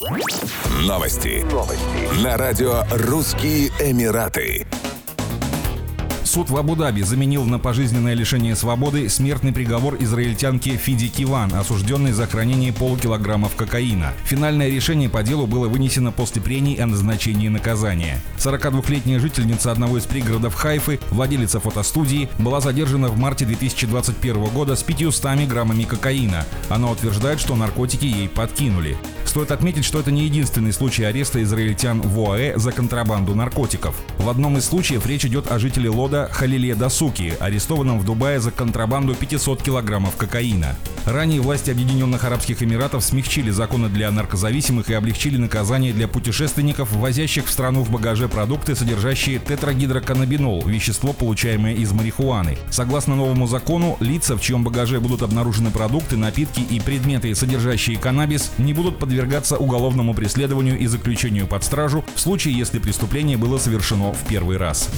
Новости. Новости. На радио «Русские Эмираты». Суд в Абу-Даби заменил на пожизненное лишение свободы смертный приговор израильтянки Фиди Киван, осужденной за хранение полукилограммов кокаина. Финальное решение по делу было вынесено после прений о назначении наказания. 42-летняя жительница одного из пригородов Хайфы, владелица фотостудии, была задержана в марте 2021 года с 500 граммами кокаина. Она утверждает, что наркотики ей подкинули. Стоит отметить, что это не единственный случай ареста израильтян в ОАЭ за контрабанду наркотиков. В одном из случаев речь идет о жителе Лода Халиле Дасуки, арестованном в Дубае за контрабанду 500 килограммов кокаина. Ранее власти Объединенных Арабских Эмиратов смягчили законы для наркозависимых и облегчили наказание для путешественников, ввозящих в страну в багаже продукты, содержащие тетрагидроканнабинол, вещество, получаемое из марихуаны. Согласно новому закону, лица, в чьем багаже будут обнаружены продукты, напитки и предметы, содержащие каннабис, не будут подвергаться уголовному преследованию и заключению под стражу в случае, если преступление было совершено в первый раз.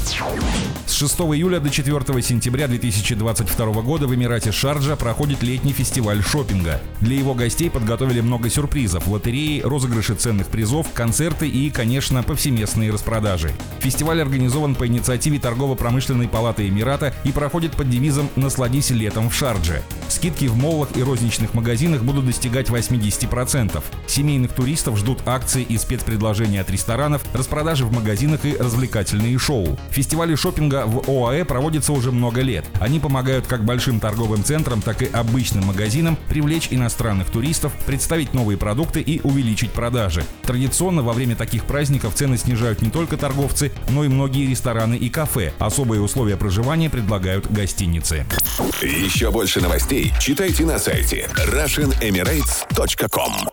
С 6 июля до 4 сентября 2022 года в Эмирате Шарджа проходит летний фестиваль фестиваль шопинга. Для его гостей подготовили много сюрпризов, лотереи, розыгрыши ценных призов, концерты и, конечно, повсеместные распродажи. Фестиваль организован по инициативе Торгово-промышленной палаты Эмирата и проходит под девизом «Насладись летом в Шардже». Скидки в моллах и розничных магазинах будут достигать 80%. Семейных туристов ждут акции и спецпредложения от ресторанов, распродажи в магазинах и развлекательные шоу. Фестивали шопинга в ОАЭ проводятся уже много лет. Они помогают как большим торговым центрам, так и обычным магазинам магазинам, привлечь иностранных туристов, представить новые продукты и увеличить продажи. Традиционно во время таких праздников цены снижают не только торговцы, но и многие рестораны и кафе. Особые условия проживания предлагают гостиницы. Еще больше новостей читайте на сайте RussianEmirates.com